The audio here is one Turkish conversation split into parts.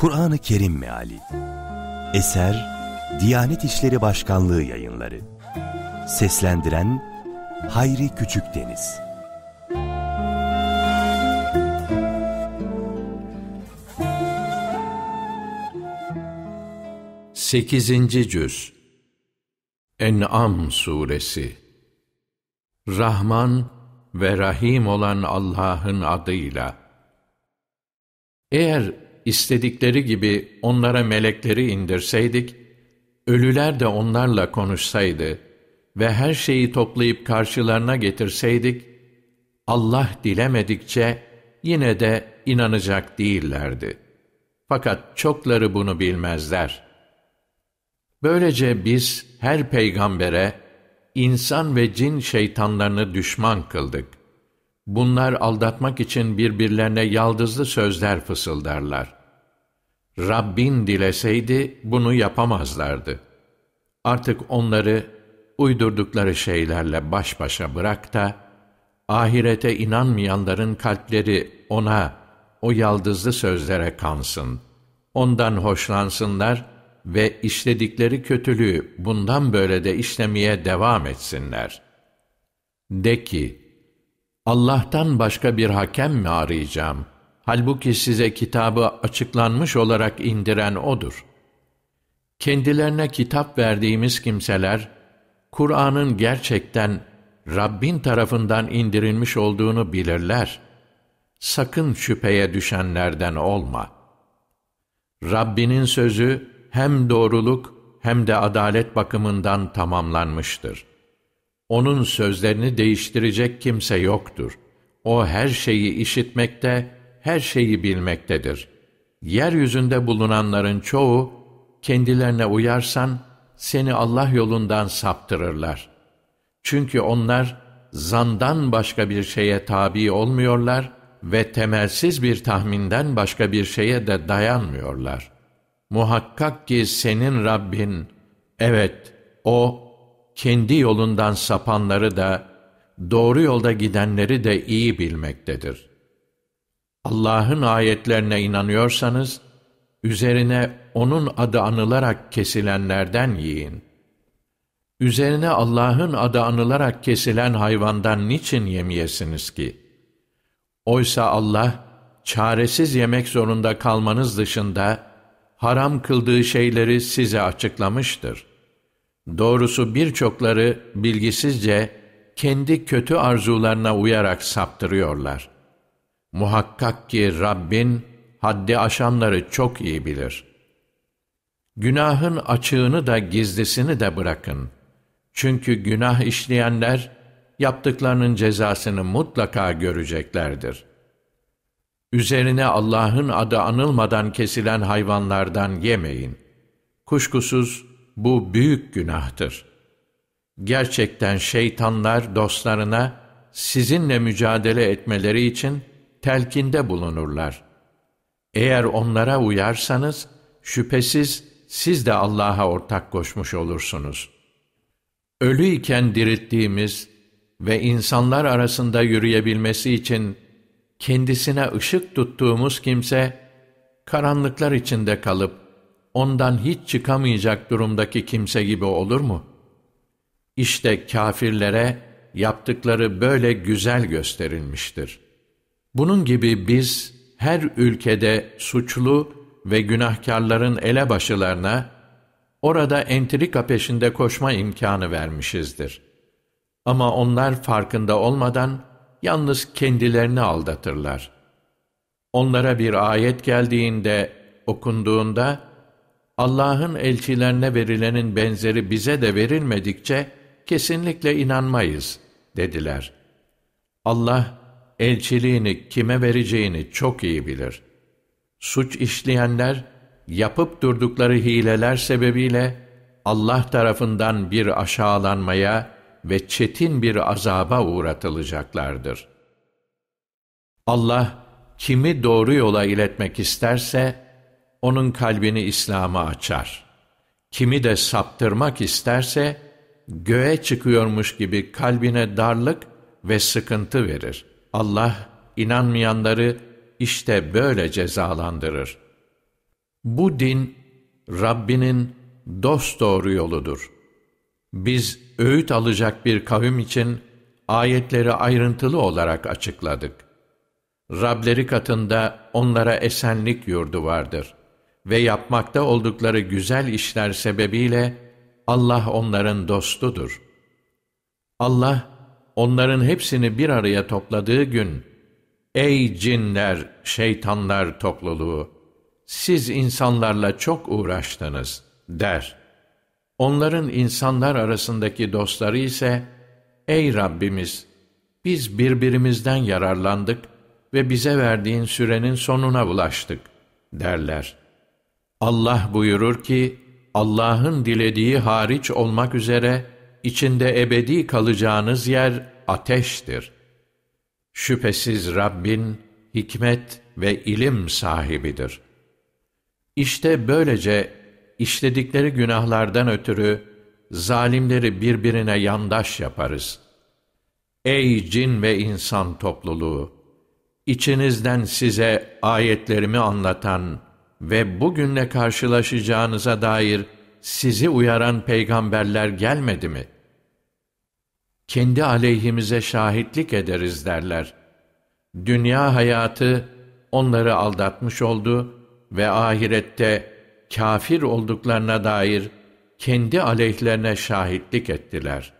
Kur'an-ı Kerim Meali. Eser Diyanet İşleri Başkanlığı Yayınları. Seslendiren Hayri Küçükdeniz Sekizinci Cüz. En'am Suresi. Rahman ve Rahim olan Allah'ın adıyla. Eğer istedikleri gibi onlara melekleri indirseydik, ölüler de onlarla konuşsaydı ve her şeyi toplayıp karşılarına getirseydik, Allah dilemedikçe yine de inanacak değillerdi. Fakat çokları bunu bilmezler. Böylece biz her peygambere insan ve cin şeytanlarını düşman kıldık. Bunlar aldatmak için birbirlerine yaldızlı sözler fısıldarlar. Rabbin dileseydi bunu yapamazlardı. Artık onları uydurdukları şeylerle baş başa bırak da, ahirete inanmayanların kalpleri ona, o yaldızlı sözlere kansın. Ondan hoşlansınlar ve işledikleri kötülüğü bundan böyle de işlemeye devam etsinler. De ki, Allah'tan başka bir hakem mi arayacağım? Halbuki size kitabı açıklanmış olarak indiren O'dur. Kendilerine kitap verdiğimiz kimseler, Kur'an'ın gerçekten Rabbin tarafından indirilmiş olduğunu bilirler. Sakın şüpheye düşenlerden olma. Rabbinin sözü hem doğruluk hem de adalet bakımından tamamlanmıştır. Onun sözlerini değiştirecek kimse yoktur. O her şeyi işitmekte, her şeyi bilmektedir. Yeryüzünde bulunanların çoğu, kendilerine uyarsan, seni Allah yolundan saptırırlar. Çünkü onlar, zandan başka bir şeye tabi olmuyorlar ve temelsiz bir tahminden başka bir şeye de dayanmıyorlar. Muhakkak ki senin Rabbin, evet, O, kendi yolundan sapanları da, doğru yolda gidenleri de iyi bilmektedir. Allah'ın ayetlerine inanıyorsanız, üzerine O'nun adı anılarak kesilenlerden yiyin. Üzerine Allah'ın adı anılarak kesilen hayvandan niçin yemeyesiniz ki? Oysa Allah, çaresiz yemek zorunda kalmanız dışında, haram kıldığı şeyleri size açıklamıştır. Doğrusu birçokları bilgisizce kendi kötü arzularına uyarak saptırıyorlar. Muhakkak ki Rabbin haddi aşanları çok iyi bilir. Günahın açığını da gizlisini de bırakın. Çünkü günah işleyenler yaptıklarının cezasını mutlaka göreceklerdir. Üzerine Allah'ın adı anılmadan kesilen hayvanlardan yemeyin. Kuşkusuz bu büyük günahtır. Gerçekten şeytanlar dostlarına sizinle mücadele etmeleri için telkinde bulunurlar. Eğer onlara uyarsanız, şüphesiz siz de Allah'a ortak koşmuş olursunuz. Ölü iken dirilttiğimiz ve insanlar arasında yürüyebilmesi için kendisine ışık tuttuğumuz kimse, karanlıklar içinde kalıp, ondan hiç çıkamayacak durumdaki kimse gibi olur mu? İşte kâfirlere yaptıkları böyle güzel gösterilmiştir. Bunun gibi biz her ülkede suçlu ve günahkarların elebaşılarına orada entrika peşinde koşma imkanı vermişizdir. Ama onlar farkında olmadan yalnız kendilerini aldatırlar. Onlara bir ayet geldiğinde, okunduğunda, Allah'ın elçilerine verilenin benzeri bize de verilmedikçe kesinlikle inanmayız dediler. Allah elçiliğini kime vereceğini çok iyi bilir. Suç işleyenler yapıp durdukları hileler sebebiyle Allah tarafından bir aşağılanmaya ve çetin bir azaba uğratılacaklardır. Allah kimi doğru yola iletmek isterse onun kalbini İslam'a açar. Kimi de saptırmak isterse göğe çıkıyormuş gibi kalbine darlık ve sıkıntı verir. Allah inanmayanları işte böyle cezalandırır. Bu din, Rabbinin dosdoğru yoludur. Biz öğüt alacak bir kavim için ayetleri ayrıntılı olarak açıkladık. Rableri katında onlara esenlik yurdu vardır ve yapmakta oldukları güzel işler sebebiyle Allah onların dostudur. Allah, onların hepsini bir araya topladığı gün, Ey cinler, şeytanlar topluluğu! Siz insanlarla çok uğraştınız, der. Onların insanlar arasındaki dostları ise, Ey Rabbimiz! Biz birbirimizden yararlandık ve bize verdiğin sürenin sonuna ulaştık, derler. Allah buyurur ki, Allah'ın dilediği hariç olmak üzere, içinde ebedi kalacağınız yer ateştir. Şüphesiz Rabbin, hikmet ve ilim sahibidir. İşte böylece işledikleri günahlardan ötürü zalimleri birbirine yandaş yaparız. Ey cin ve insan topluluğu! İçinizden size ayetlerimi anlatan ve bugünle karşılaşacağınıza dair sizi uyaran peygamberler gelmedi mi? Kendi aleyhimize şahitlik ederiz derler. Dünya hayatı onları aldatmış oldu ve ahirette kafir olduklarına dair kendi aleyhlerine şahitlik ettiler.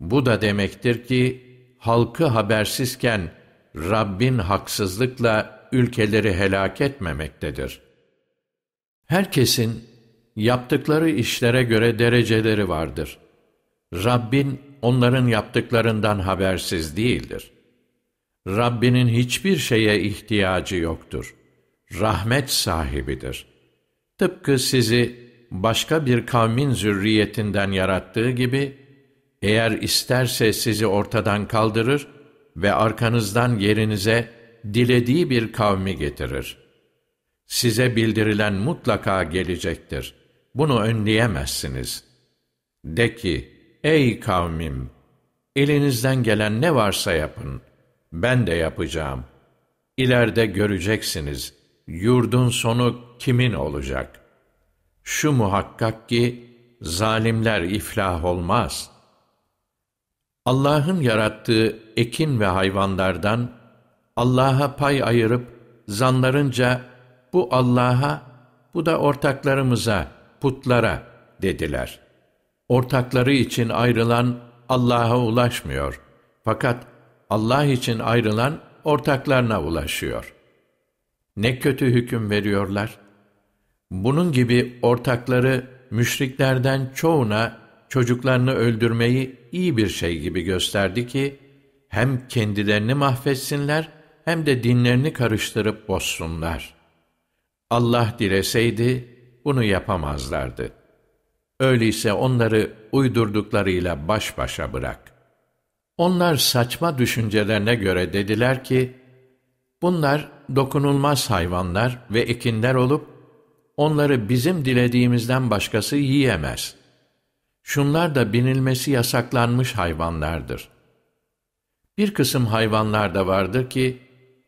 Bu da demektir ki, halkı habersizken Rabbin haksızlıkla ülkeleri helak etmemektedir. Herkesin yaptıkları işlere göre dereceleri vardır. Rabbin onların yaptıklarından habersiz değildir. Rabbinin hiçbir şeye ihtiyacı yoktur. Rahmet sahibidir. Tıpkı sizi başka bir kavmin zürriyetinden yarattığı gibi, eğer isterse sizi ortadan kaldırır ve arkanızdan yerinize dilediği bir kavmi getirir. Size bildirilen mutlaka gelecektir. Bunu önleyemezsiniz. De ki, ey kavmim! Elinizden gelen ne varsa yapın. Ben de yapacağım. İleride göreceksiniz. Yurdun sonu kimin olacak? Şu muhakkak ki, zalimler iflah olmaz. Allah'ın yarattığı ekin ve hayvanlardan, Allah'a pay ayırıp, zanlarınca, bu Allah'a, bu da ortaklarımıza, putlara dediler. Ortakları için ayrılan Allah'a ulaşmıyor. Fakat Allah için ayrılan ortaklarına ulaşıyor. Ne kötü hüküm veriyorlar. Bunun gibi ortakları müşriklerden çoğuna çocuklarını öldürmeyi iyi bir şey gibi gösterdi ki, hem kendilerini mahvetsinler, hem de dinlerini karıştırıp bozsunlar. Allah dileseydi, bunu yapamazlardı. Öyleyse onları uydurduklarıyla baş başa bırak. Onlar saçma düşüncelerine göre dediler ki, bunlar dokunulmaz hayvanlar ve ekinler olup, onları bizim dilediğimizden başkası yiyemez. Şunlar da binilmesi yasaklanmış hayvanlardır. Bir kısım hayvanlar da vardır ki,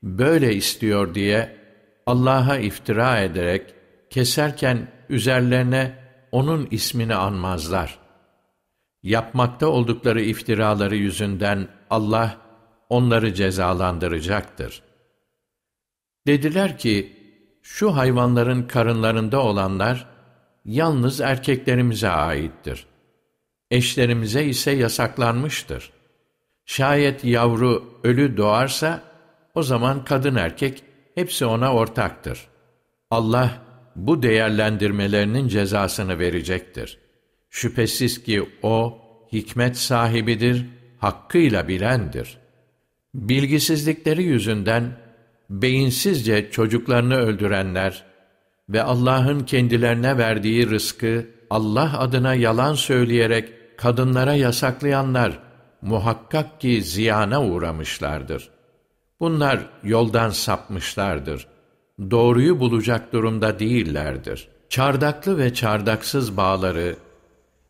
böyle istiyor diye Allah'a iftira ederek keserken üzerlerine onun ismini anmazlar. Yapmakta oldukları iftiraları yüzünden Allah onları cezalandıracaktır. Dediler ki, şu hayvanların karınlarında olanlar yalnız erkeklerimize aittir. Eşlerimize ise yasaklanmıştır. Şayet yavru ölü doğarsa, o zaman kadın erkek hepsi ona ortaktır. Allah bu değerlendirmelerinin cezasını verecektir. Şüphesiz ki O, hikmet sahibidir, hakkıyla bilendir. Bilgisizlikleri yüzünden, beyinsizce çocuklarını öldürenler ve Allah'ın kendilerine verdiği rızkı, Allah adına yalan söyleyerek kadınlara yasaklayanlar, muhakkak ki ziyana uğramışlardır.'' Bunlar yoldan sapmışlardır. Doğruyu bulacak durumda değillerdir. Çardaklı ve çardaksız bağları,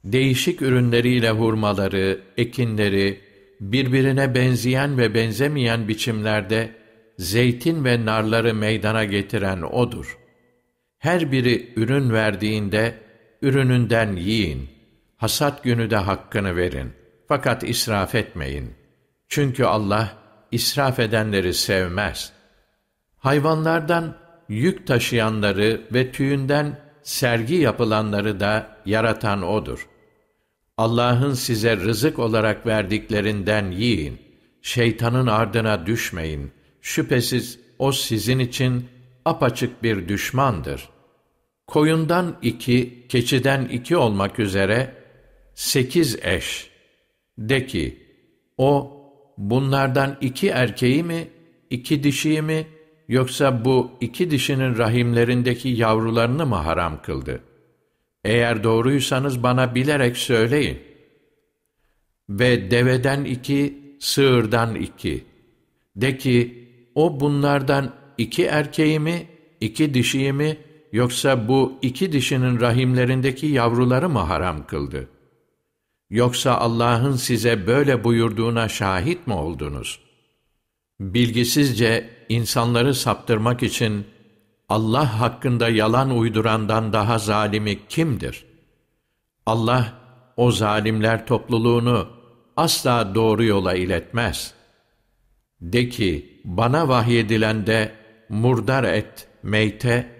değişik ürünleriyle hurmaları, ekinleri, birbirine benzeyen ve benzemeyen biçimlerde zeytin ve narları meydana getiren O'dur. Her biri ürün verdiğinde ürününden yiyin. Hasat günü de hakkını verin. Fakat israf etmeyin. Çünkü Allah israf edenleri sevmez. Hayvanlardan yük taşıyanları ve tüyünden sergi yapılanları da yaratan O'dur. Allah'ın size rızık olarak verdiklerinden yiyin. Şeytanın ardına düşmeyin. Şüphesiz o sizin için apaçık bir düşmandır. Koyundan iki, keçiden iki olmak üzere sekiz eş. De ki, o bunlardan iki erkeği mi, iki dişiyi mi, yoksa bu iki dişinin rahimlerindeki yavrularını mı haram kıldı? Eğer doğruysanız bana bilerek söyleyin. Ve deveden iki, sığırdan iki. De ki, o bunlardan iki erkeği mi, iki dişiyi mi, yoksa bu iki dişinin rahimlerindeki yavruları mı haram kıldı? Yoksa Allah'ın size böyle buyurduğuna şahit mi oldunuz? Bilgisizce insanları saptırmak için Allah hakkında yalan uydurandan daha zalimi kimdir? Allah o zalimler topluluğunu asla doğru yola iletmez. De ki, bana vahyedilende murdar et, meyte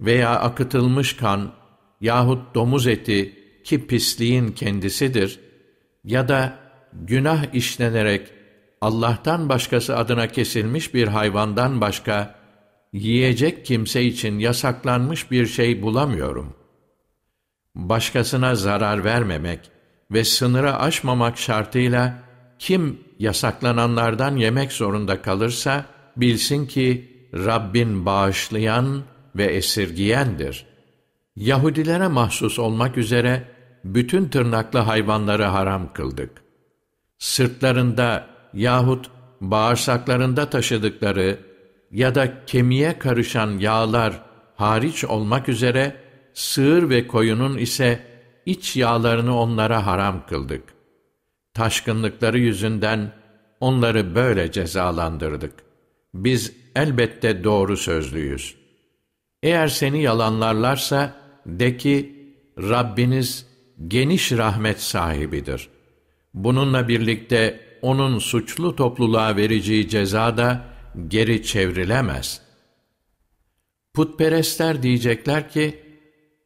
veya akıtılmış kan yahut domuz eti ki pisliğin kendisidir ya da günah işlenerek Allah'tan başkası adına kesilmiş bir hayvandan başka yiyecek kimse için yasaklanmış bir şey bulamıyorum. Başkasına zarar vermemek ve sınırı aşmamak şartıyla kim yasaklananlardan yemek zorunda kalırsa bilsin ki Rabbin bağışlayan ve esirgiyendir. Yahudilere mahsus olmak üzere bütün tırnaklı hayvanları haram kıldık. Sırtlarında yahut bağırsaklarında taşıdıkları ya da kemiğe karışan yağlar hariç olmak üzere sığır ve koyunun ise iç yağlarını onlara haram kıldık. Taşkınlıkları yüzünden onları böyle cezalandırdık. Biz elbette doğru sözlüyüz. Eğer seni yalanlarlarsa de ki Rabbiniz geniş rahmet sahibidir. Bununla birlikte onun suçlu topluluğa vereceği ceza da geri çevrilemez. Putperestler diyecekler ki,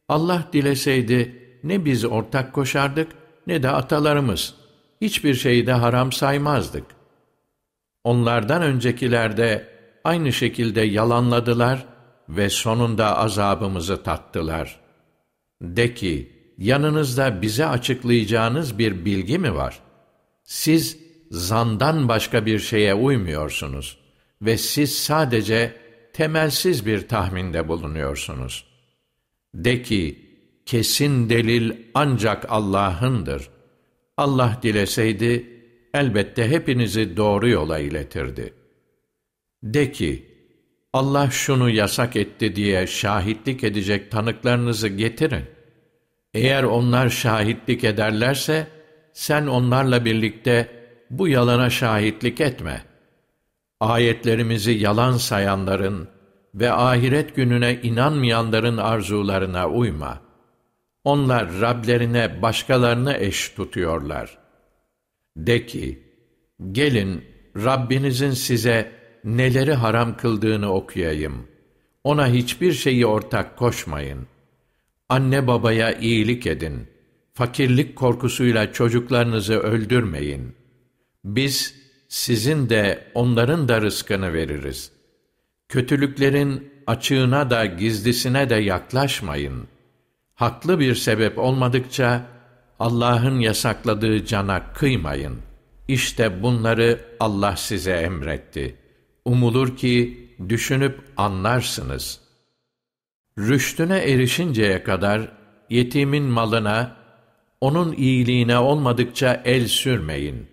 Allah dileseydi ne biz ortak koşardık ne de atalarımız. Hiçbir şeyi de haram saymazdık. Onlardan öncekiler de aynı şekilde yalanladılar ve sonunda azabımızı tattılar. De ki, yanınızda bize açıklayacağınız bir bilgi mi var? Siz zandan başka bir şeye uymuyorsunuz ve siz sadece temelsiz bir tahminde bulunuyorsunuz. De ki, kesin delil ancak Allah'ındır. Allah dileseydi, elbette hepinizi doğru yola iletirdi. De ki, Allah şunu yasak etti diye şahitlik edecek tanıklarınızı getirin. Eğer onlar şahitlik ederlerse, sen onlarla birlikte bu yalana şahitlik etme. Ayetlerimizi yalan sayanların ve ahiret gününe inanmayanların arzularına uyma. Onlar Rablerine başkalarını eş tutuyorlar. De ki, gelin Rabbinizin size neleri haram kıldığını okuyayım. Ona hiçbir şeyi ortak koşmayın. Anne babaya iyilik edin. Fakirlik korkusuyla çocuklarınızı öldürmeyin. Biz sizin de onların da rızkını veririz. Kötülüklerin açığına da gizlisine de yaklaşmayın. Haklı bir sebep olmadıkça Allah'ın yasakladığı cana kıymayın. İşte bunları Allah size emretti.'' Umulur ki düşünüp anlarsınız. Rüştüne erişinceye kadar yetimin malına, onun iyiliğine olmadıkça el sürmeyin.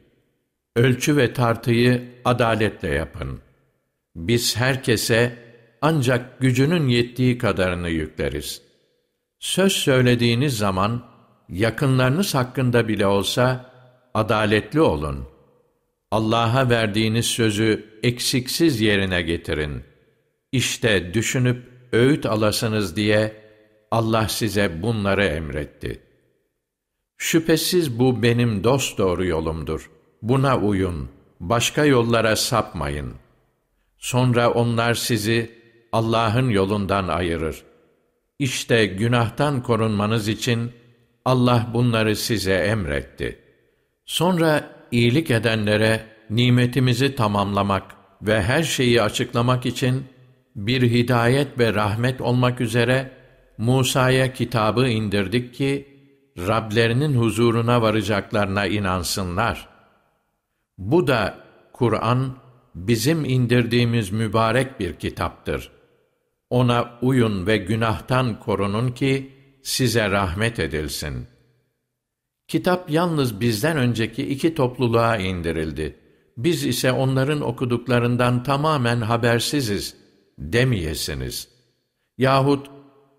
Ölçü ve tartıyı adaletle yapın. Biz herkese ancak gücünün yettiği kadarını yükleriz. Söz söylediğiniz zaman, yakınlarınız hakkında bile olsa, adaletli olun. Allah'a verdiğiniz sözü eksiksiz yerine getirin. İşte düşünüp öğüt alasınız diye Allah size bunları emretti. Şüphesiz bu benim dost doğru yolumdur. Buna uyun, başka yollara sapmayın. Sonra onlar sizi Allah'ın yolundan ayırır. İşte günahtan korunmanız için Allah bunları size emretti. Sonra iyilik edenlere nimetimizi tamamlamak ve her şeyi açıklamak için bir hidayet ve rahmet olmak üzere Musa'ya kitabı indirdik ki Rablerinin huzuruna varacaklarına inansınlar. Bu da Kur'an bizim indirdiğimiz mübarek bir kitaptır. Ona uyun ve günahtan korunun ki size rahmet edilsin. Kitap yalnız bizden önceki iki topluluğa indirildi. Biz ise onların okuduklarından tamamen habersiziz demeyesiniz. Yahut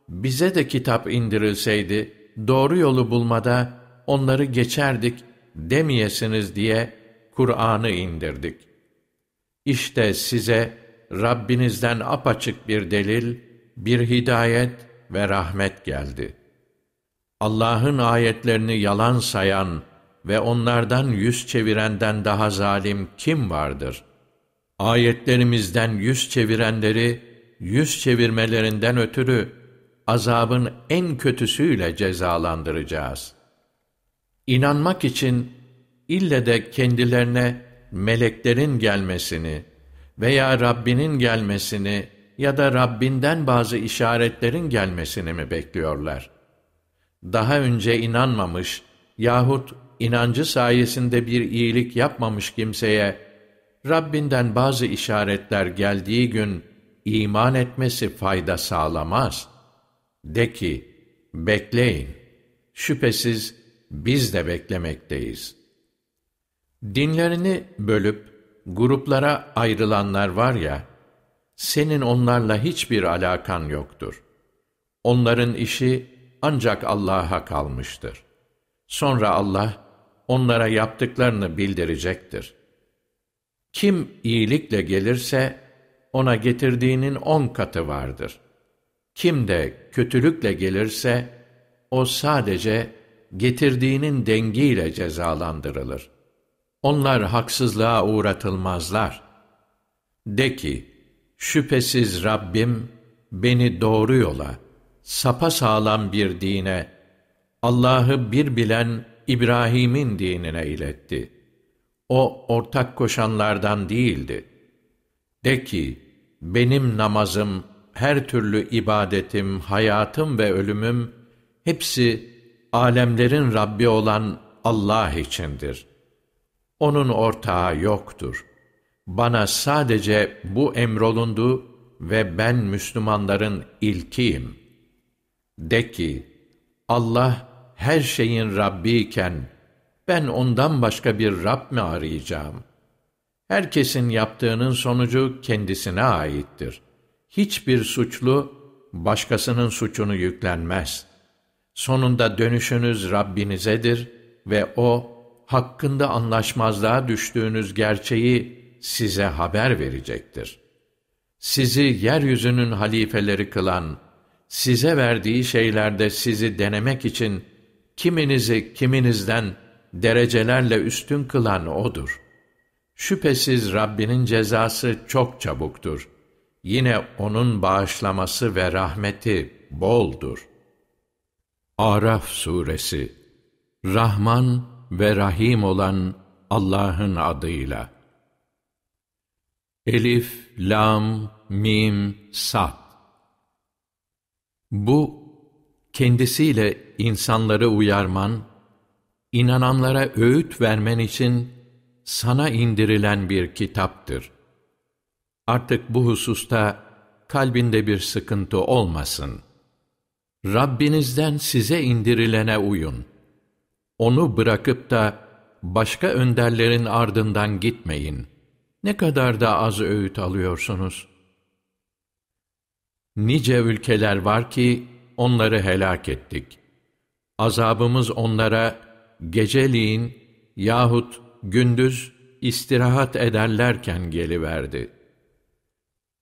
bize de kitap indirilseydi, doğru yolu bulmada onları geçerdik demeyesiniz diye Kur'an'ı indirdik. İşte size Rabbinizden apaçık bir delil, bir hidayet ve rahmet geldi. Allah'ın ayetlerini yalan sayan ve onlardan yüz çevirenden daha zalim kim vardır? Ayetlerimizden yüz çevirenleri, yüz çevirmelerinden ötürü azabın en kötüsüyle cezalandıracağız. İnanmak için ille de kendilerine meleklerin gelmesini veya Rabbinin gelmesini ya da Rabbinden bazı işaretlerin gelmesini mi bekliyorlar? Daha önce inanmamış yahut inancı sayesinde bir iyilik yapmamış kimseye Rabbinden bazı işaretler geldiği gün iman etmesi fayda sağlamaz. De ki, bekleyin. Şüphesiz biz de beklemekteyiz. Dinlerini bölüp gruplara ayrılanlar var ya, senin onlarla hiçbir alakan yoktur. Onların işi ancak Allah'a kalmıştır. Sonra Allah onlara yaptıklarını bildirecektir. Kim iyilikle gelirse ona getirdiğinin on katı vardır. Kim de kötülükle gelirse o sadece getirdiğinin dengiyle cezalandırılır. Onlar haksızlığa uğratılmazlar. De ki, şüphesiz Rabbim beni doğru yola, sapa sağlam bir dine, Allah'ı bir bilen İbrahim'in dinine iletti. O ortak koşanlardan değildi. De ki, benim namazım, her türlü ibadetim, hayatım ve ölümüm, hepsi alemlerin Rabbi olan Allah içindir. Onun ortağı yoktur. Bana sadece bu emrolundu ve ben Müslümanların ilkiyim. De ki, Allah her şeyin Rabbi iken, ben ondan başka bir Rab mi arayacağım? Herkesin yaptığının sonucu kendisine aittir. Hiçbir suçlu, başkasının suçunu yüklenmez. Sonunda dönüşünüz Rabbinizedir ve O, hakkında anlaşmazlığa düştüğünüz gerçeği size haber verecektir. Sizi yeryüzünün halifeleri kılan, size verdiği şeylerde sizi denemek için kiminizi kiminizden derecelerle üstün kılan O'dur. Şüphesiz Rabbinin cezası çok çabuktur. Yine O'nun bağışlaması ve rahmeti boldur. Araf Suresi Rahman ve Rahim olan Allah'ın adıyla. Elif, Lam, Mim, Sad Bu, kendisiyle insanları uyarman, inananlara öğüt vermen için sana indirilen bir kitaptır. Artık bu hususta kalbinde bir sıkıntı olmasın. Rabbinizden size indirilene uyun. Onu bırakıp da başka önderlerin ardından gitmeyin. Ne kadar da az öğüt alıyorsunuz. Nice ülkeler var ki onları helak ettik. Azabımız onlara geceliğin yahut gündüz istirahat ederlerken geliverdi.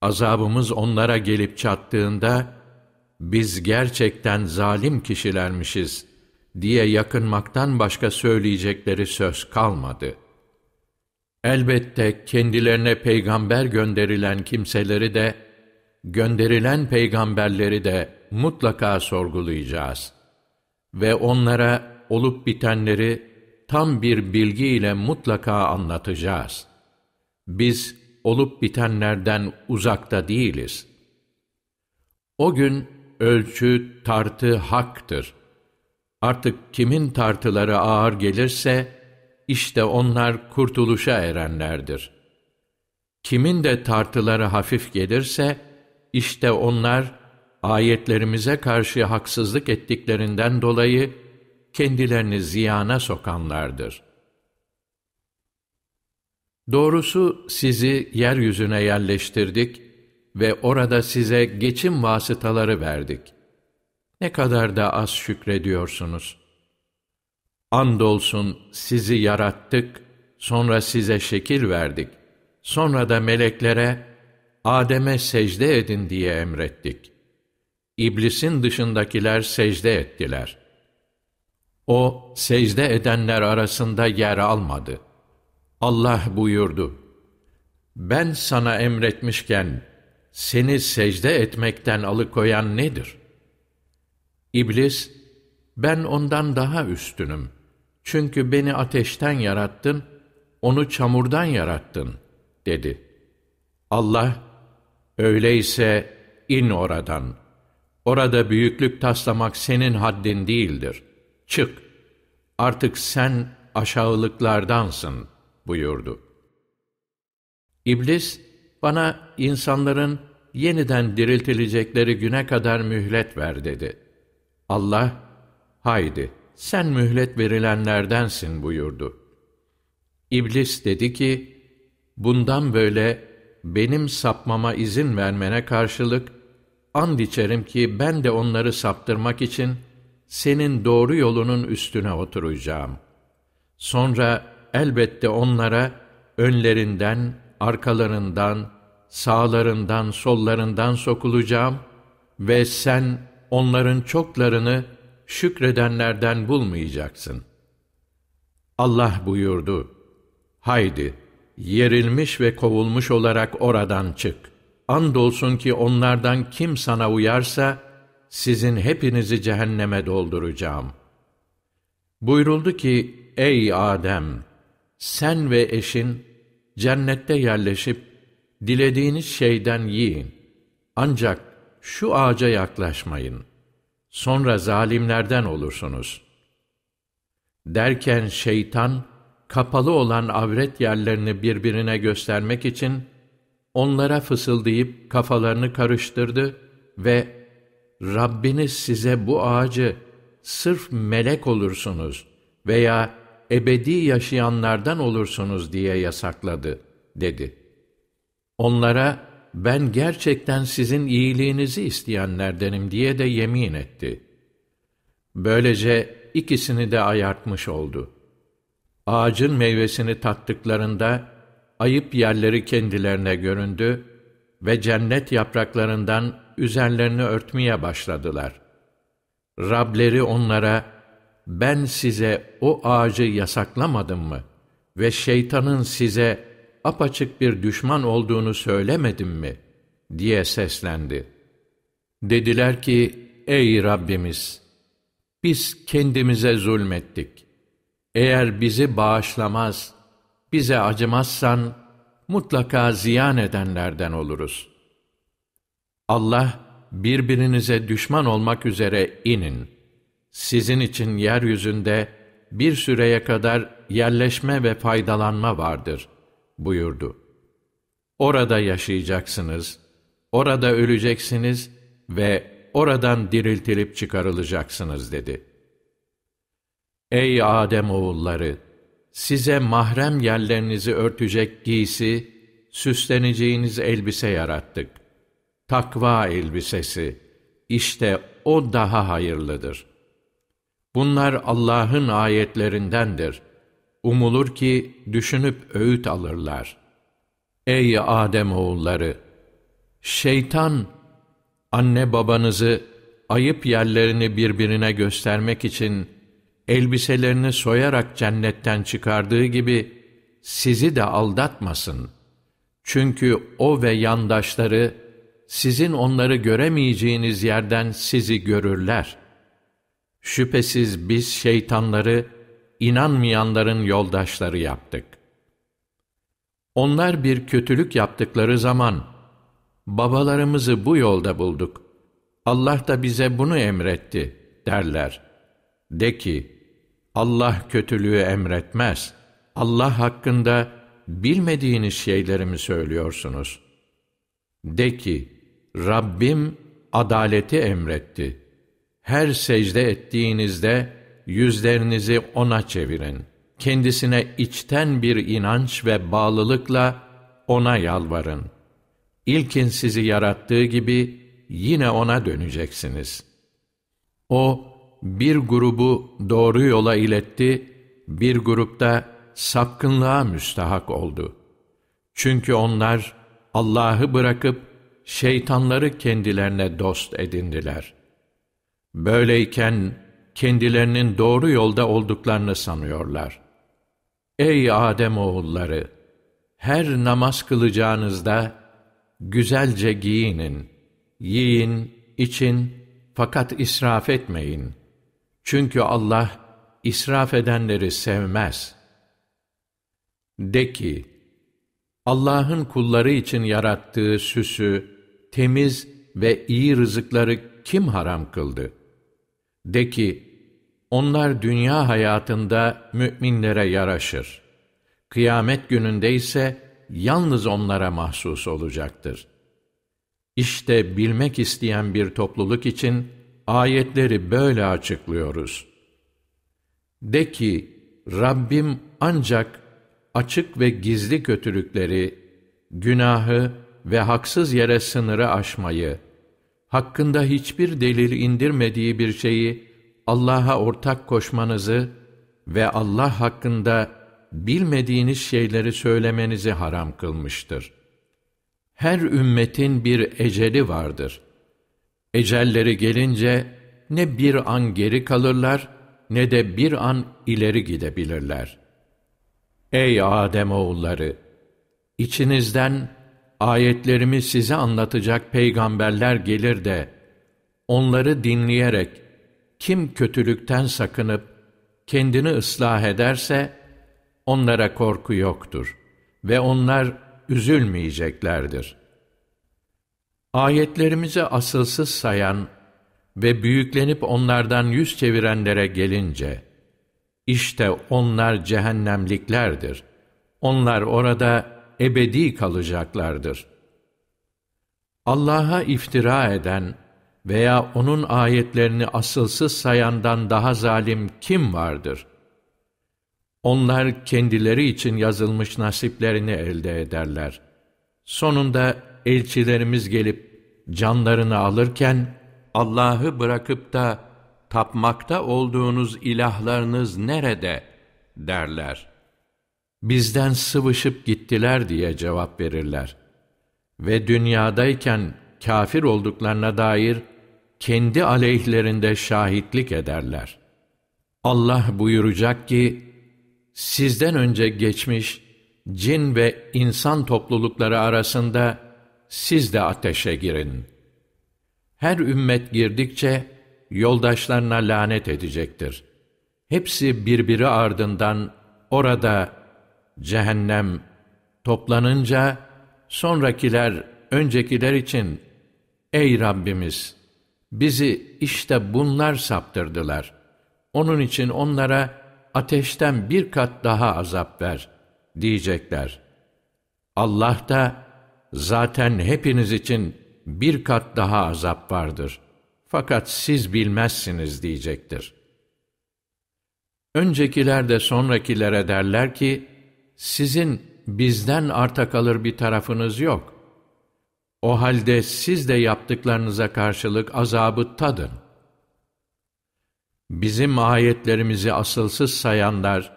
Azabımız onlara gelip çattığında, biz gerçekten zalim kişilermişiz diye yakınmaktan başka söyleyecekleri söz kalmadı. Elbette kendilerine peygamber gönderilen kimseleri de, gönderilen peygamberleri de mutlaka sorgulayacağız. Ve onlara olup bitenleri tam bir bilgi ile mutlaka anlatacağız. Biz olup bitenlerden uzakta değiliz. O gün ölçü, tartı haktır. Artık kimin tartıları ağır gelirse, işte onlar kurtuluşa erenlerdir. Kimin de tartıları hafif gelirse, işte onlar ayetlerimize karşı haksızlık ettiklerinden dolayı kendilerini ziyana sokanlardır. Doğrusu sizi yeryüzüne yerleştirdik ve orada size geçim vasıtaları verdik. Ne kadar da az şükrediyorsunuz. Andolsun sizi yarattık, sonra size şekil verdik. Sonra da meleklere, Adem'e secde edin diye emrettik. İblisin dışındakiler secde ettiler. O, secde edenler arasında yer almadı. Allah buyurdu, Ben sana emretmişken, seni secde etmekten alıkoyan nedir? İblis, ben ondan daha üstünüm. Çünkü beni ateşten yarattın, onu çamurdan yarattın, dedi. Allah, öyleyse in oradan. Orada büyüklük taslamak senin haddin değildir. Çık, artık sen aşağılıklardansın, buyurdu. İblis, bana insanların yeniden diriltilecekleri güne kadar mühlet ver dedi. Allah, haydi sen mühlet verilenlerdensin buyurdu. İblis dedi ki, bundan böyle benim sapmama izin vermene karşılık, and içerim ki ben de onları saptırmak için senin doğru yolunun üstüne oturacağım. Sonra elbette onlara önlerinden, arkalarından, sağlarından, sollarından sokulacağım ve sen onların çoklarını şükredenlerden bulmayacaksın. Allah buyurdu, Haydi, yerilmiş ve kovulmuş olarak oradan çık. Andolsun ki onlardan kim sana uyarsa, sizin hepinizi cehenneme dolduracağım. Buyuruldu ki, Ey Adem! Sen ve eşin cennette yerleşip dilediğiniz şeyden yiyin. Ancak şu ağaca yaklaşmayın. Sonra zalimlerden olursunuz. Derken şeytan, kapalı olan avret yerlerini birbirine göstermek için, onlara fısıldayıp kafalarını karıştırdı ve Rabbiniz size bu ağacı sırf melek olursunuz veya ebedi yaşayanlardan olursunuz diye yasakladı, dedi. Onlara, ben gerçekten sizin iyiliğinizi isteyenlerdenim diye de yemin etti. Böylece ikisini de ayartmış oldu. Ağacın meyvesini tattıklarında, ayıp yerleri kendilerine göründü ve cennet yapraklarından üzerlerini örtmeye başladılar. Rableri onlara, ben size o ağacı yasaklamadım mı ve şeytanın size apaçık bir düşman olduğunu söylemedim mi? diye seslendi. Dediler ki, ey Rabbimiz! Biz kendimize zulmettik. Eğer bizi bağışlamaz, bize acımazsan, mutlaka ziyan edenlerden oluruz. Allah, birbirinize düşman olmak üzere inin. Sizin için yeryüzünde bir süreye kadar yerleşme ve faydalanma vardır buyurdu. Orada yaşayacaksınız, orada öleceksiniz ve oradan diriltilip çıkarılacaksınız dedi. Ey Adem oğulları! Size mahrem yerlerinizi örtecek giysi, süsleneceğiniz elbise yarattık. Takva elbisesi, işte o daha hayırlıdır. Bunlar Allah'ın ayetlerindendir. Umulur ki düşünüp öğüt alırlar. Ey Adem oğulları! Şeytan, anne babanızı ayıp yerlerini birbirine göstermek için elbiselerini soyarak cennetten çıkardığı gibi sizi de aldatmasın. Çünkü o ve yandaşları sizin onları göremeyeceğiniz yerden sizi görürler. Şüphesiz biz şeytanları inanmayanların yoldaşları yaptık. Onlar bir kötülük yaptıkları zaman, babalarımızı bu yolda bulduk. Allah da bize bunu emretti derler. De ki, Allah kötülüğü emretmez. Allah hakkında bilmediğiniz şeyleri mi söylüyorsunuz? De ki, Rabbim adaleti emretti. Her secde ettiğinizde yüzlerinizi O'na çevirin. Kendisine içten bir inanç ve bağlılıkla O'na yalvarın. İlkin sizi yarattığı gibi yine O'na döneceksiniz. O, bir grubu doğru yola iletti, bir grupta sapkınlığa müstahak oldu. Çünkü onlar Allah'ı bırakıp şeytanları kendilerine dost edindiler. Böyleyken kendilerinin doğru yolda olduklarını sanıyorlar. Ey Adem oğulları! Her namaz kılacağınızda güzelce giyinin, yiyin, için fakat israf etmeyin. Çünkü Allah israf edenleri sevmez. De ki, Allah'ın kulları için yarattığı süsü, temiz ve iyi rızıkları kim haram kıldı? De ki, onlar dünya hayatında müminlere yaraşır. Kıyamet gününde ise yalnız onlara mahsus olacaktır. İşte bilmek isteyen bir topluluk için ayetleri böyle açıklıyoruz. De ki, Rabbim ancak açık ve gizli kötülükleri, günahı ve haksız yere sınırı aşmayı, hakkında hiçbir delil indirmediği bir şeyi Allah'a ortak koşmanızı ve Allah hakkında bilmediğiniz şeyleri söylemenizi haram kılmıştır. Her ümmetin bir eceli vardır. Ecelleri gelince ne bir an geri kalırlar ne de bir an ileri gidebilirler. Ey Adem oğulları! İçinizden ayetlerimi size anlatacak peygamberler gelir de, onları dinleyerek kim kötülükten sakınıp kendini ıslah ederse, onlara korku yoktur ve onlar üzülmeyeceklerdir. Ayetlerimizi asılsız sayan ve büyüklenip onlardan yüz çevirenlere gelince, işte onlar cehennemliklerdir. Onlar orada ebedi kalacaklardır. Allah'a iftira eden veya onun ayetlerini asılsız sayandan daha zalim kim vardır? Onlar kendileri için yazılmış nasiplerini elde ederler. Sonunda elçilerimiz gelip canlarını alırken Allah'ı bırakıp da tapmakta olduğunuz ilahlarınız nerede derler bizden sıvışıp gittiler diye cevap verirler. Ve dünyadayken kafir olduklarına dair kendi aleyhlerinde şahitlik ederler. Allah buyuracak ki, sizden önce geçmiş cin ve insan toplulukları arasında siz de ateşe girin. Her ümmet girdikçe yoldaşlarına lanet edecektir. Hepsi birbiri ardından orada cehennem toplanınca sonrakiler öncekiler için ey Rabbimiz bizi işte bunlar saptırdılar. Onun için onlara ateşten bir kat daha azap ver diyecekler. Allah da zaten hepiniz için bir kat daha azap vardır. Fakat siz bilmezsiniz diyecektir. Öncekiler de sonrakilere derler ki, sizin bizden arta kalır bir tarafınız yok. O halde siz de yaptıklarınıza karşılık azabı tadın. Bizim ayetlerimizi asılsız sayanlar,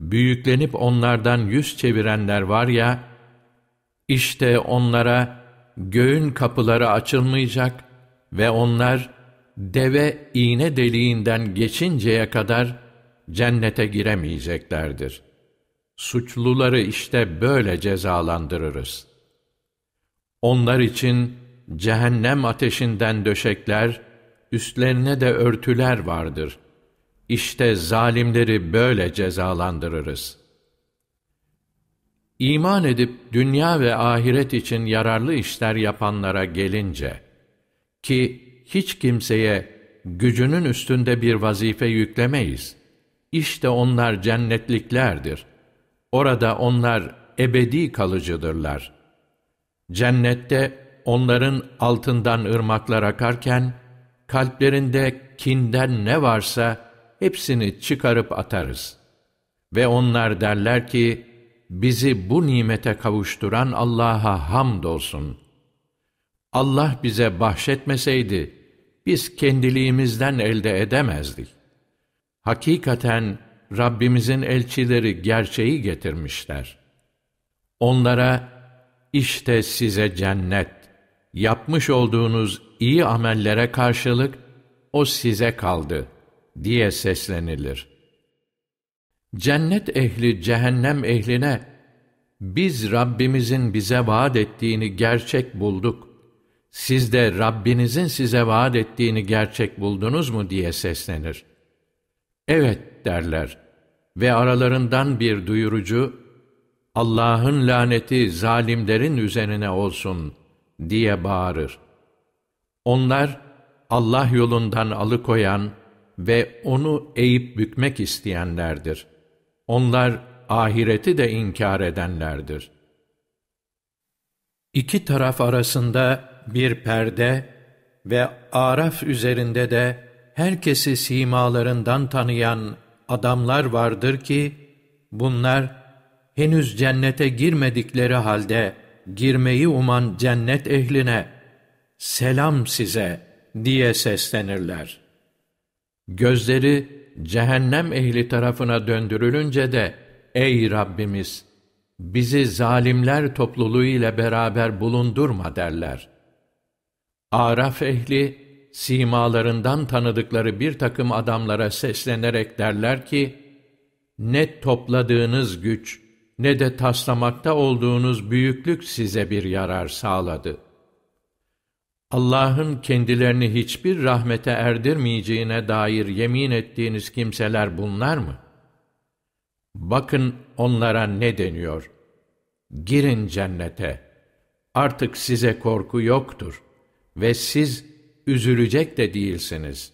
büyüklenip onlardan yüz çevirenler var ya, işte onlara göğün kapıları açılmayacak ve onlar deve iğne deliğinden geçinceye kadar cennete giremeyeceklerdir. Suçluları işte böyle cezalandırırız. Onlar için cehennem ateşinden döşekler, üstlerine de örtüler vardır. İşte zalimleri böyle cezalandırırız. İman edip dünya ve ahiret için yararlı işler yapanlara gelince, ki hiç kimseye gücünün üstünde bir vazife yüklemeyiz. İşte onlar cennetliklerdir. Orada onlar ebedi kalıcıdırlar. Cennette onların altından ırmaklar akarken, kalplerinde kinden ne varsa hepsini çıkarıp atarız. Ve onlar derler ki, bizi bu nimete kavuşturan Allah'a hamdolsun. Allah bize bahşetmeseydi, biz kendiliğimizden elde edemezdik. Hakikaten Rabbimizin elçileri gerçeği getirmişler. Onlara, işte size cennet, yapmış olduğunuz iyi amellere karşılık, o size kaldı, diye seslenilir. Cennet ehli cehennem ehline, biz Rabbimizin bize vaat ettiğini gerçek bulduk siz de Rabbinizin size vaat ettiğini gerçek buldunuz mu diye seslenir. Evet derler ve aralarından bir duyurucu, Allah'ın laneti zalimlerin üzerine olsun diye bağırır. Onlar Allah yolundan alıkoyan ve onu eğip bükmek isteyenlerdir. Onlar ahireti de inkar edenlerdir. İki taraf arasında bir perde ve Araf üzerinde de herkesi simalarından tanıyan adamlar vardır ki, bunlar henüz cennete girmedikleri halde girmeyi uman cennet ehline, selam size diye seslenirler. Gözleri cehennem ehli tarafına döndürülünce de, ey Rabbimiz, bizi zalimler topluluğu ile beraber bulundurma derler.'' Araf ehli, simalarından tanıdıkları bir takım adamlara seslenerek derler ki, ne topladığınız güç, ne de taslamakta olduğunuz büyüklük size bir yarar sağladı. Allah'ın kendilerini hiçbir rahmete erdirmeyeceğine dair yemin ettiğiniz kimseler bunlar mı? Bakın onlara ne deniyor? Girin cennete. Artık size korku yoktur ve siz üzülecek de değilsiniz.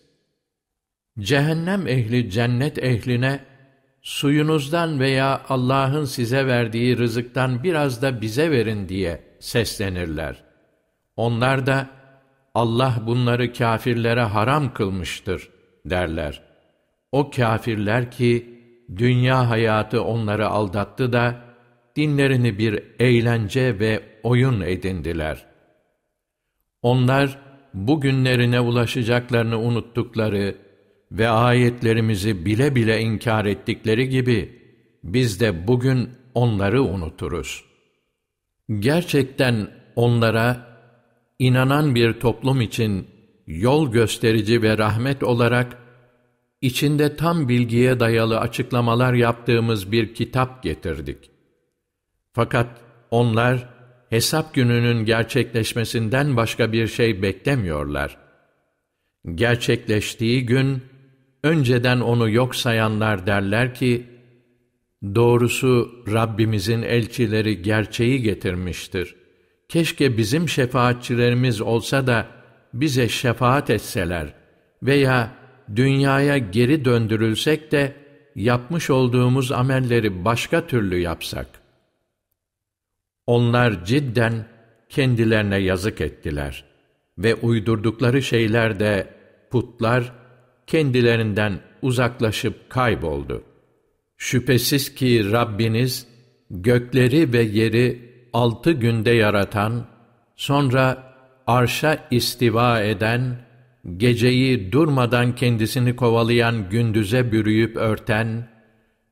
Cehennem ehli cennet ehline, suyunuzdan veya Allah'ın size verdiği rızıktan biraz da bize verin diye seslenirler. Onlar da, Allah bunları kâfirlere haram kılmıştır derler. O kâfirler ki, dünya hayatı onları aldattı da, dinlerini bir eğlence ve oyun edindiler.'' Onlar bugünlerine ulaşacaklarını unuttukları ve ayetlerimizi bile bile inkar ettikleri gibi biz de bugün onları unuturuz. Gerçekten onlara inanan bir toplum için yol gösterici ve rahmet olarak içinde tam bilgiye dayalı açıklamalar yaptığımız bir kitap getirdik. Fakat onlar hesap gününün gerçekleşmesinden başka bir şey beklemiyorlar. Gerçekleştiği gün, önceden onu yok sayanlar derler ki, doğrusu Rabbimizin elçileri gerçeği getirmiştir. Keşke bizim şefaatçilerimiz olsa da bize şefaat etseler veya dünyaya geri döndürülsek de yapmış olduğumuz amelleri başka türlü yapsak. Onlar cidden kendilerine yazık ettiler ve uydurdukları şeyler de putlar kendilerinden uzaklaşıp kayboldu. Şüphesiz ki Rabbiniz gökleri ve yeri altı günde yaratan, sonra arşa istiva eden, geceyi durmadan kendisini kovalayan gündüze bürüyüp örten,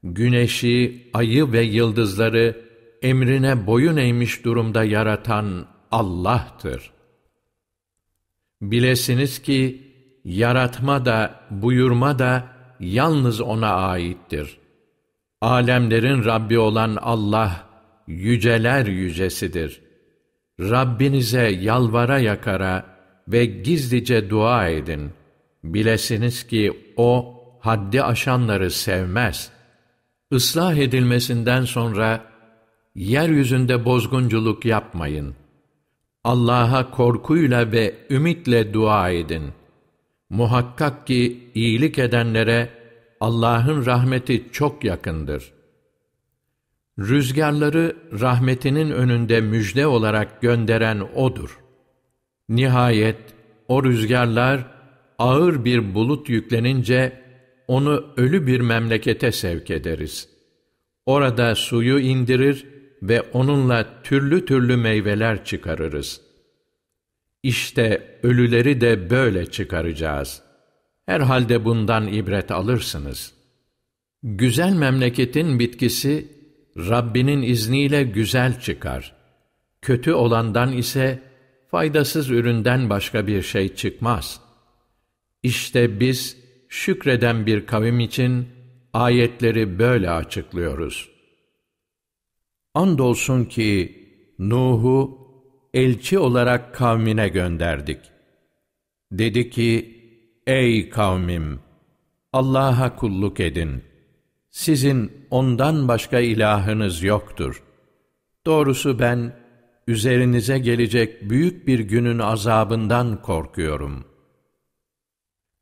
güneşi, ayı ve yıldızları emrine boyun eğmiş durumda yaratan Allah'tır. Bilesiniz ki, yaratma da, buyurma da yalnız O'na aittir. Alemlerin Rabbi olan Allah, yüceler yücesidir. Rabbinize yalvara yakara ve gizlice dua edin. Bilesiniz ki O, haddi aşanları sevmez. Islah edilmesinden sonra, yeryüzünde bozgunculuk yapmayın. Allah'a korkuyla ve ümitle dua edin. Muhakkak ki iyilik edenlere Allah'ın rahmeti çok yakındır. Rüzgarları rahmetinin önünde müjde olarak gönderen O'dur. Nihayet o rüzgarlar ağır bir bulut yüklenince onu ölü bir memlekete sevk ederiz. Orada suyu indirir ve onunla türlü türlü meyveler çıkarırız. İşte ölüleri de böyle çıkaracağız. Herhalde bundan ibret alırsınız. Güzel memleketin bitkisi, Rabbinin izniyle güzel çıkar. Kötü olandan ise, faydasız üründen başka bir şey çıkmaz. İşte biz, şükreden bir kavim için, ayetleri böyle açıklıyoruz. Andolsun ki Nuh'u elçi olarak kavmine gönderdik. Dedi ki, Ey kavmim! Allah'a kulluk edin. Sizin ondan başka ilahınız yoktur. Doğrusu ben, üzerinize gelecek büyük bir günün azabından korkuyorum.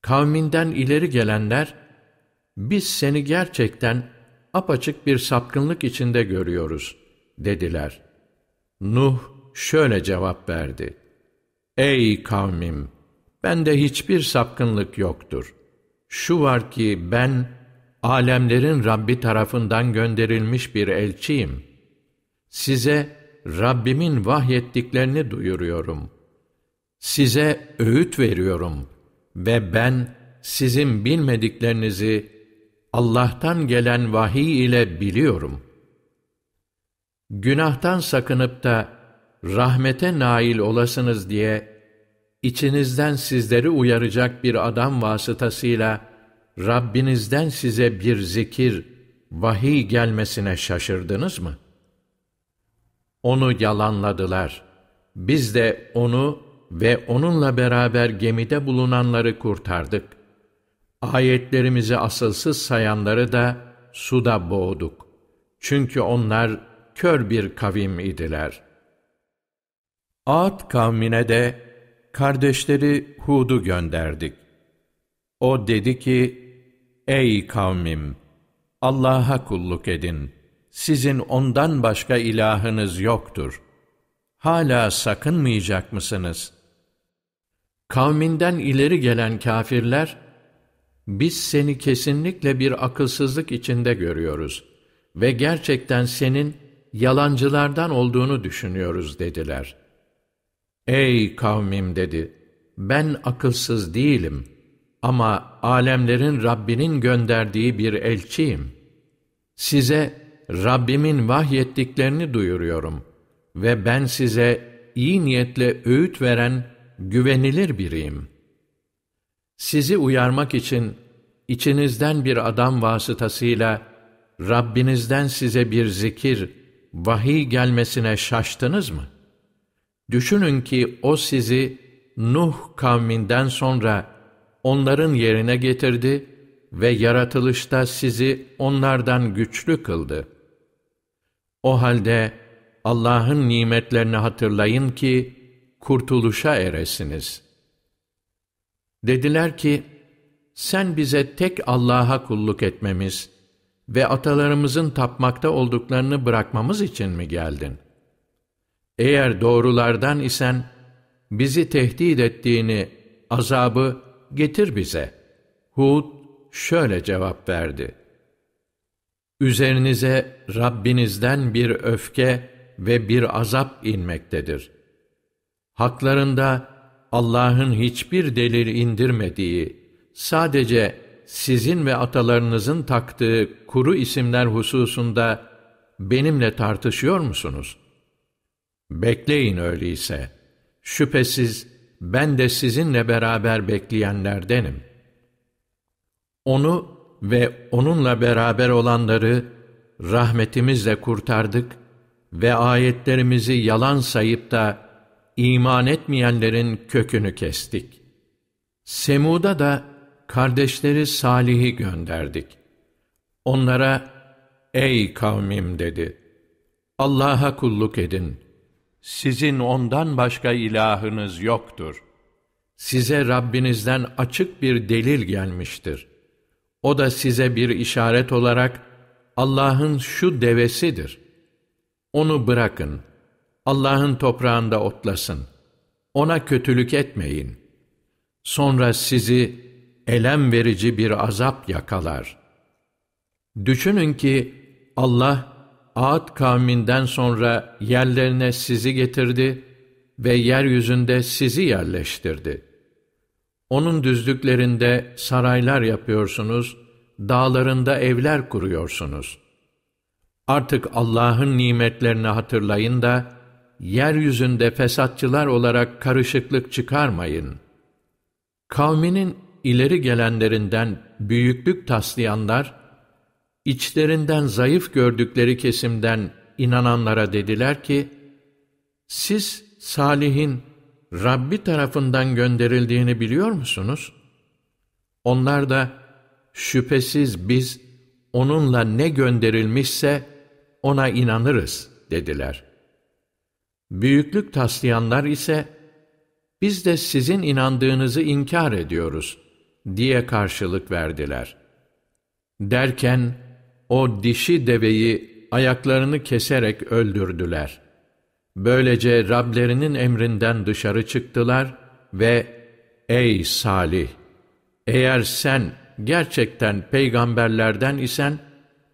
Kavminden ileri gelenler, biz seni gerçekten apaçık bir sapkınlık içinde görüyoruz, dediler. Nuh şöyle cevap verdi. Ey kavmim! Bende hiçbir sapkınlık yoktur. Şu var ki ben, alemlerin Rabbi tarafından gönderilmiş bir elçiyim. Size Rabbimin vahyettiklerini duyuruyorum. Size öğüt veriyorum ve ben sizin bilmediklerinizi Allah'tan gelen vahiy ile biliyorum. Günahtan sakınıp da rahmete nail olasınız diye içinizden sizleri uyaracak bir adam vasıtasıyla Rabbinizden size bir zikir, vahiy gelmesine şaşırdınız mı? Onu yalanladılar. Biz de onu ve onunla beraber gemide bulunanları kurtardık. Ayetlerimizi asılsız sayanları da suda boğduk. Çünkü onlar kör bir kavim idiler. Ad kavmine de kardeşleri Hud'u gönderdik. O dedi ki, Ey kavmim! Allah'a kulluk edin. Sizin ondan başka ilahınız yoktur. Hala sakınmayacak mısınız? Kavminden ileri gelen kafirler, biz seni kesinlikle bir akılsızlık içinde görüyoruz ve gerçekten senin yalancılardan olduğunu düşünüyoruz dediler. Ey kavmim dedi, ben akılsız değilim ama alemlerin Rabbinin gönderdiği bir elçiyim. Size Rabbimin vahyettiklerini duyuruyorum ve ben size iyi niyetle öğüt veren güvenilir biriyim. Sizi uyarmak için içinizden bir adam vasıtasıyla Rabbinizden size bir zikir, vahiy gelmesine şaştınız mı? Düşünün ki o sizi Nuh kavminden sonra onların yerine getirdi ve yaratılışta sizi onlardan güçlü kıldı. O halde Allah'ın nimetlerini hatırlayın ki kurtuluşa eresiniz. Dediler ki, sen bize tek Allah'a kulluk etmemiz ve atalarımızın tapmakta olduklarını bırakmamız için mi geldin? Eğer doğrulardan isen, bizi tehdit ettiğini, azabı getir bize. Hud şöyle cevap verdi. Üzerinize Rabbinizden bir öfke ve bir azap inmektedir. Haklarında Allah'ın hiçbir delil indirmediği, sadece sizin ve atalarınızın taktığı kuru isimler hususunda benimle tartışıyor musunuz? Bekleyin öyleyse. Şüphesiz ben de sizinle beraber bekleyenlerdenim. Onu ve onunla beraber olanları rahmetimizle kurtardık ve ayetlerimizi yalan sayıp da iman etmeyenlerin kökünü kestik. Semud'a da kardeşleri Salih'i gönderdik. Onlara, ey kavmim dedi, Allah'a kulluk edin. Sizin ondan başka ilahınız yoktur. Size Rabbinizden açık bir delil gelmiştir. O da size bir işaret olarak Allah'ın şu devesidir. Onu bırakın. Allah'ın toprağında otlasın. Ona kötülük etmeyin. Sonra sizi elem verici bir azap yakalar. Düşünün ki Allah Ad kavminden sonra yerlerine sizi getirdi ve yeryüzünde sizi yerleştirdi. Onun düzlüklerinde saraylar yapıyorsunuz, dağlarında evler kuruyorsunuz. Artık Allah'ın nimetlerini hatırlayın da, yeryüzünde fesatçılar olarak karışıklık çıkarmayın. Kavminin ileri gelenlerinden büyüklük taslayanlar, içlerinden zayıf gördükleri kesimden inananlara dediler ki, siz Salih'in Rabbi tarafından gönderildiğini biliyor musunuz? Onlar da, şüphesiz biz onunla ne gönderilmişse ona inanırız dediler. Büyüklük taslayanlar ise, biz de sizin inandığınızı inkar ediyoruz diye karşılık verdiler. Derken, o dişi deveyi ayaklarını keserek öldürdüler. Böylece Rablerinin emrinden dışarı çıktılar ve ''Ey Salih! Eğer sen gerçekten peygamberlerden isen,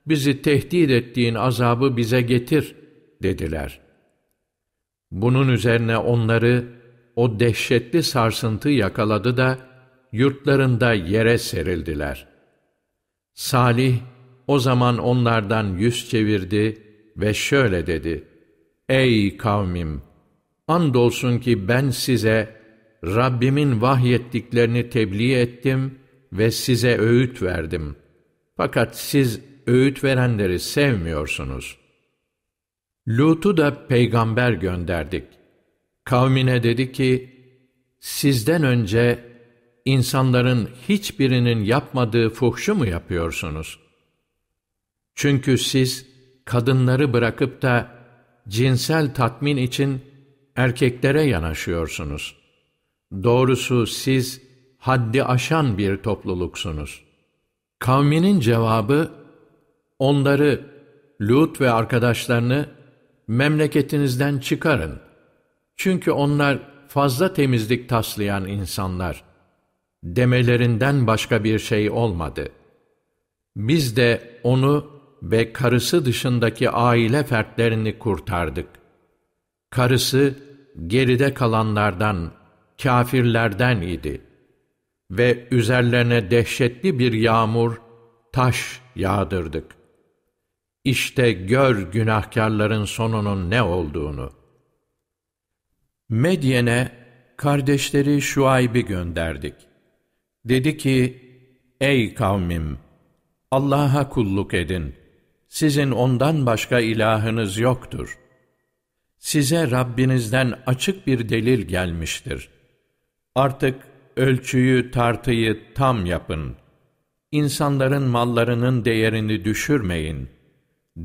bizi tehdit ettiğin azabı bize getir.'' dediler. Bunun üzerine onları o dehşetli sarsıntı yakaladı da, yurtlarında yere serildiler. Salih, o zaman onlardan yüz çevirdi ve şöyle dedi, Ey kavmim! Andolsun ki ben size Rabbimin vahyettiklerini tebliğ ettim ve size öğüt verdim. Fakat siz öğüt verenleri sevmiyorsunuz. Lut'u da peygamber gönderdik. Kavmine dedi ki, sizden önce insanların hiçbirinin yapmadığı fuhşu mu yapıyorsunuz? Çünkü siz kadınları bırakıp da cinsel tatmin için erkeklere yanaşıyorsunuz. Doğrusu siz haddi aşan bir topluluksunuz. Kavminin cevabı, onları, Lut ve arkadaşlarını memleketinizden çıkarın. Çünkü onlar fazla temizlik taslayan insanlar. Demelerinden başka bir şey olmadı. Biz de onu ve karısı dışındaki aile fertlerini kurtardık. Karısı geride kalanlardan, kafirlerden idi ve üzerlerine dehşetli bir yağmur, taş yağdırdık. İşte gör günahkarların sonunun ne olduğunu. Medyen'e kardeşleri Şuayb'i gönderdik. Dedi ki, Ey kavmim! Allah'a kulluk edin.'' Sizin ondan başka ilahınız yoktur. Size Rabbinizden açık bir delil gelmiştir. Artık ölçüyü, tartıyı tam yapın. İnsanların mallarının değerini düşürmeyin.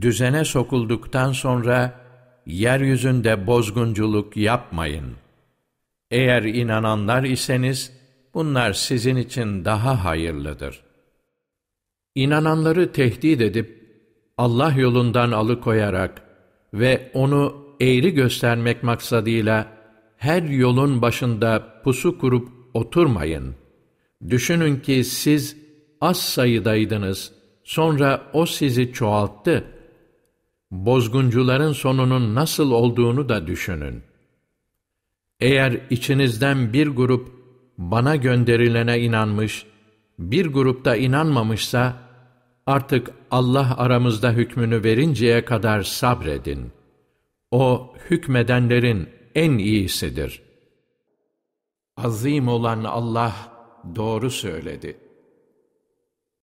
Düzene sokulduktan sonra yeryüzünde bozgunculuk yapmayın. Eğer inananlar iseniz bunlar sizin için daha hayırlıdır. İnananları tehdit edip Allah yolundan alıkoyarak ve onu eğri göstermek maksadıyla her yolun başında pusu kurup oturmayın. Düşünün ki siz az sayıdaydınız, sonra o sizi çoğalttı. Bozguncuların sonunun nasıl olduğunu da düşünün. Eğer içinizden bir grup bana gönderilene inanmış, bir grupta inanmamışsa, Artık Allah aramızda hükmünü verinceye kadar sabredin. O hükmedenlerin en iyisidir. Azim olan Allah doğru söyledi.